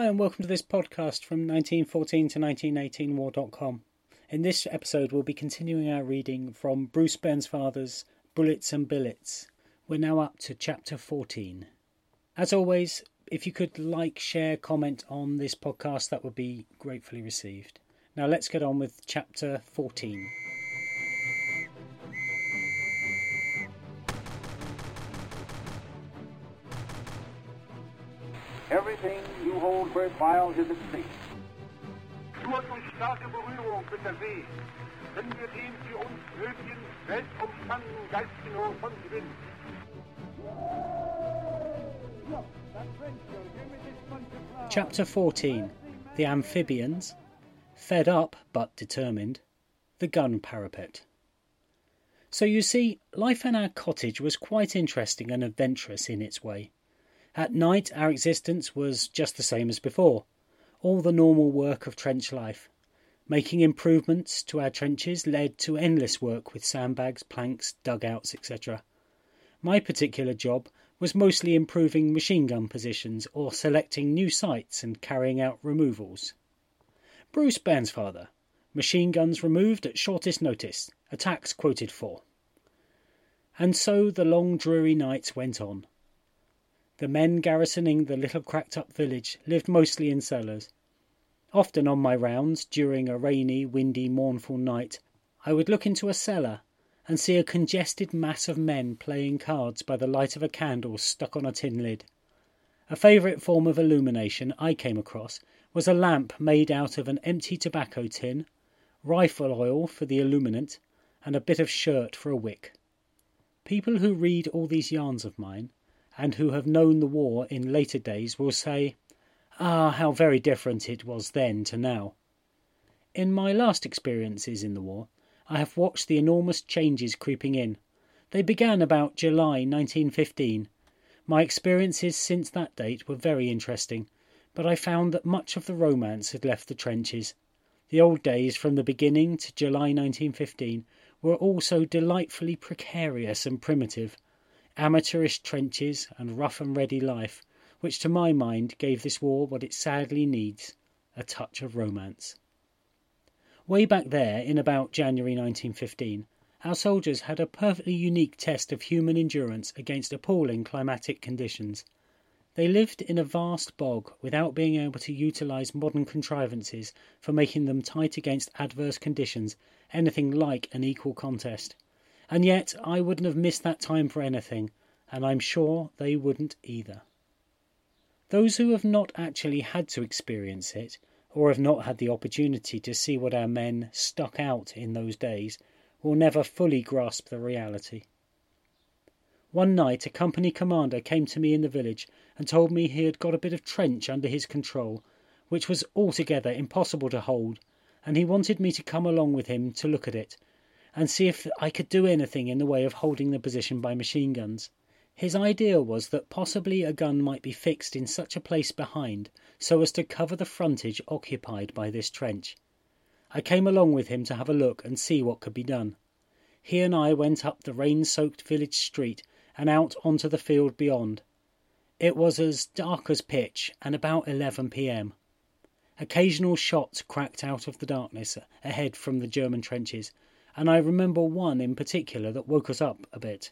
Hi, and welcome to this podcast from 1914 to 1918 war.com. In this episode, we'll be continuing our reading from Bruce Bairnsfather's Bullets and Billets. We're now up to chapter 14. As always, if you could like, share, comment on this podcast, that would be gratefully received. Now, let's get on with chapter 14. Everything you hold worthwhile is at stake. Nur durch starke Berührung mit der See können wir den für uns nötigen, weltumspannenden geistigen Horizont gewinnen. Chapter 14 The Amphibians, Fed Up but Determined, The Gun Parapet. So you see, life in our cottage was quite interesting and adventurous in its way. At night, our existence was just the same as before all the normal work of trench life. Making improvements to our trenches led to endless work with sandbags, planks, dugouts, etc. My particular job was mostly improving machine gun positions or selecting new sites and carrying out removals. Bruce Bairnsfather. Machine guns removed at shortest notice. Attacks quoted for. And so the long dreary nights went on. The men garrisoning the little cracked up village lived mostly in cellars. Often on my rounds, during a rainy, windy, mournful night, I would look into a cellar and see a congested mass of men playing cards by the light of a candle stuck on a tin lid. A favourite form of illumination I came across was a lamp made out of an empty tobacco tin, rifle oil for the illuminant, and a bit of shirt for a wick. People who read all these yarns of mine, and who have known the war in later days, will say, Ah, how very different it was then to now. In my last experiences in the war, I have watched the enormous changes creeping in. They began about July 1915. My experiences since that date were very interesting, but I found that much of the romance had left the trenches. The old days from the beginning to July 1915 were all so delightfully precarious and primitive. Amateurish trenches and rough and ready life, which to my mind gave this war what it sadly needs a touch of romance. Way back there, in about January 1915, our soldiers had a perfectly unique test of human endurance against appalling climatic conditions. They lived in a vast bog without being able to utilize modern contrivances for making them tight against adverse conditions anything like an equal contest. And yet I wouldn't have missed that time for anything, and I'm sure they wouldn't either. Those who have not actually had to experience it or have not had the opportunity to see what our men stuck out in those days, will never fully grasp the reality. One night a company commander came to me in the village and told me he had got a bit of trench under his control, which was altogether impossible to hold, and he wanted me to come along with him to look at it, and see if I could do anything in the way of holding the position by machine guns. His idea was that possibly a gun might be fixed in such a place behind so as to cover the frontage occupied by this trench. I came along with him to have a look and see what could be done. He and I went up the rain soaked village street and out onto the field beyond. It was as dark as pitch and about 11 p.m. Occasional shots cracked out of the darkness ahead from the German trenches, and I remember one in particular that woke us up a bit.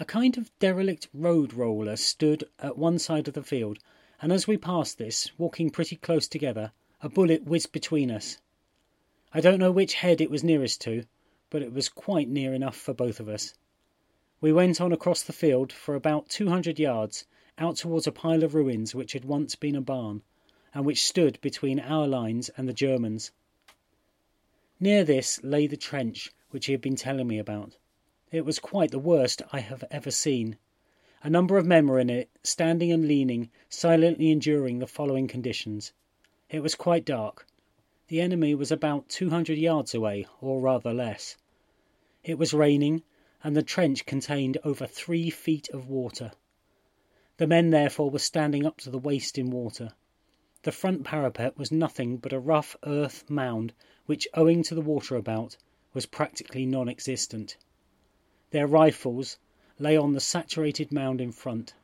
A kind of derelict road roller stood at one side of the field, and as we passed this, walking pretty close together, a bullet whizzed between us. I don't know which head it was nearest to, but it was quite near enough for both of us. We went on across the field for about two hundred yards, out towards a pile of ruins which had once been a barn, and which stood between our lines and the Germans. Near this lay the trench which he had been telling me about. It was quite the worst I have ever seen. A number of men were in it, standing and leaning, silently enduring the following conditions. It was quite dark. The enemy was about two hundred yards away, or rather less. It was raining, and the trench contained over three feet of water. The men therefore were standing up to the waist in water. The front parapet was nothing but a rough earth mound which, owing to the water about, was practically non existent. Their rifles lay on the saturated mound in front.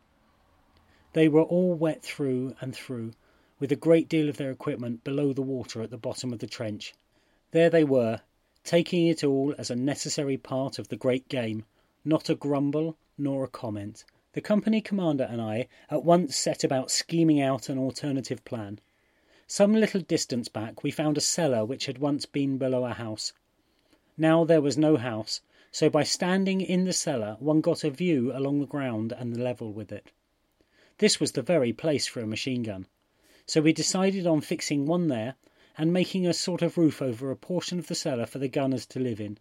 They were all wet through and through, with a great deal of their equipment below the water at the bottom of the trench. There they were, taking it all as a necessary part of the great game, not a grumble nor a comment. The company commander and I at once set about scheming out an alternative plan. Some little distance back we found a cellar which had once been below a house. Now there was no house, so by standing in the cellar one got a view along the ground and the level with it. This was the very place for a machine gun, so we decided on fixing one there and making a sort of roof over a portion of the cellar for the gunners to live in.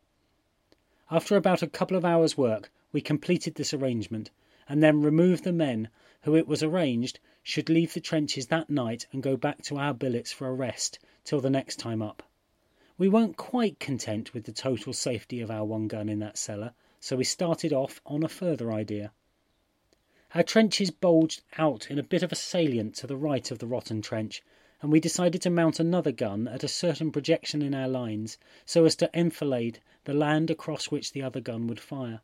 After about a couple of hours' work we completed this arrangement, and then remove the men who it was arranged should leave the trenches that night and go back to our billets for a rest till the next time up. We weren't quite content with the total safety of our one gun in that cellar, so we started off on a further idea. Our trenches bulged out in a bit of a salient to the right of the rotten trench, and we decided to mount another gun at a certain projection in our lines so as to enfilade the land across which the other gun would fire.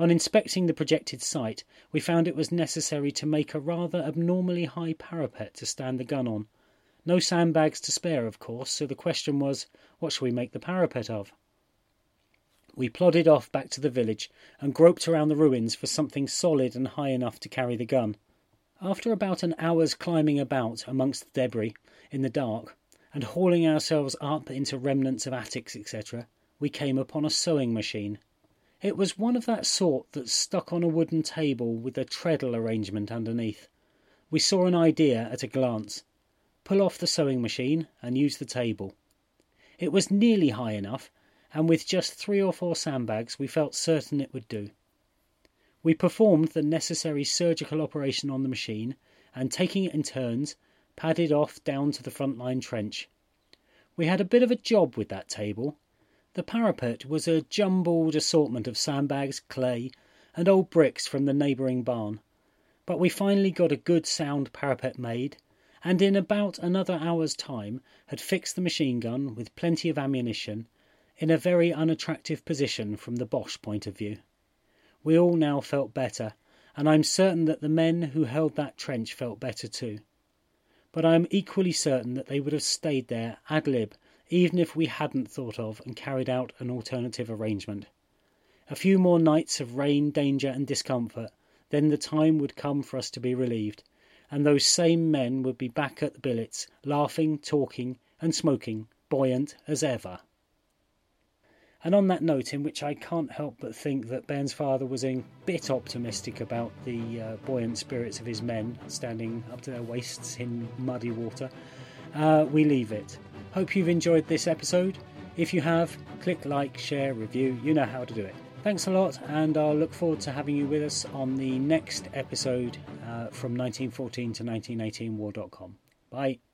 On inspecting the projected site, we found it was necessary to make a rather abnormally high parapet to stand the gun on. No sandbags to spare, of course, so the question was, what shall we make the parapet of? We plodded off back to the village and groped around the ruins for something solid and high enough to carry the gun. After about an hour's climbing about amongst the debris in the dark, and hauling ourselves up into remnants of attics, etc., we came upon a sewing machine. It was one of that sort that's stuck on a wooden table with a treadle arrangement underneath. We saw an idea at a glance. Pull off the sewing machine and use the table. It was nearly high enough, and with just three or four sandbags we felt certain it would do. We performed the necessary surgical operation on the machine, and taking it in turns, padded off down to the front line trench. We had a bit of a job with that table. The parapet was a jumbled assortment of sandbags, clay, and old bricks from the neighbouring barn, but we finally got a good sound parapet made, and in about another hour's time had fixed the machine gun with plenty of ammunition in a very unattractive position from the Boche point of view. We all now felt better, and I'm certain that the men who held that trench felt better too. But I am equally certain that they would have stayed there ad lib even if we hadn't thought of and carried out an alternative arrangement. A few more nights of rain, danger, and discomfort, then the time would come for us to be relieved, and those same men would be back at the billets, laughing, talking, and smoking, buoyant as ever. And on that note, in which I can't help but think that Ben's Bairnsfather was a bit optimistic about the uh, buoyant spirits of his men standing up to their waists in muddy water, uh, we leave it. Hope you've enjoyed this episode. If you have, click like, share, review. You know how to do it. Thanks a lot, and I'll look forward to having you with us on the next episode uh, from 1914 to 1918 war.com. Bye.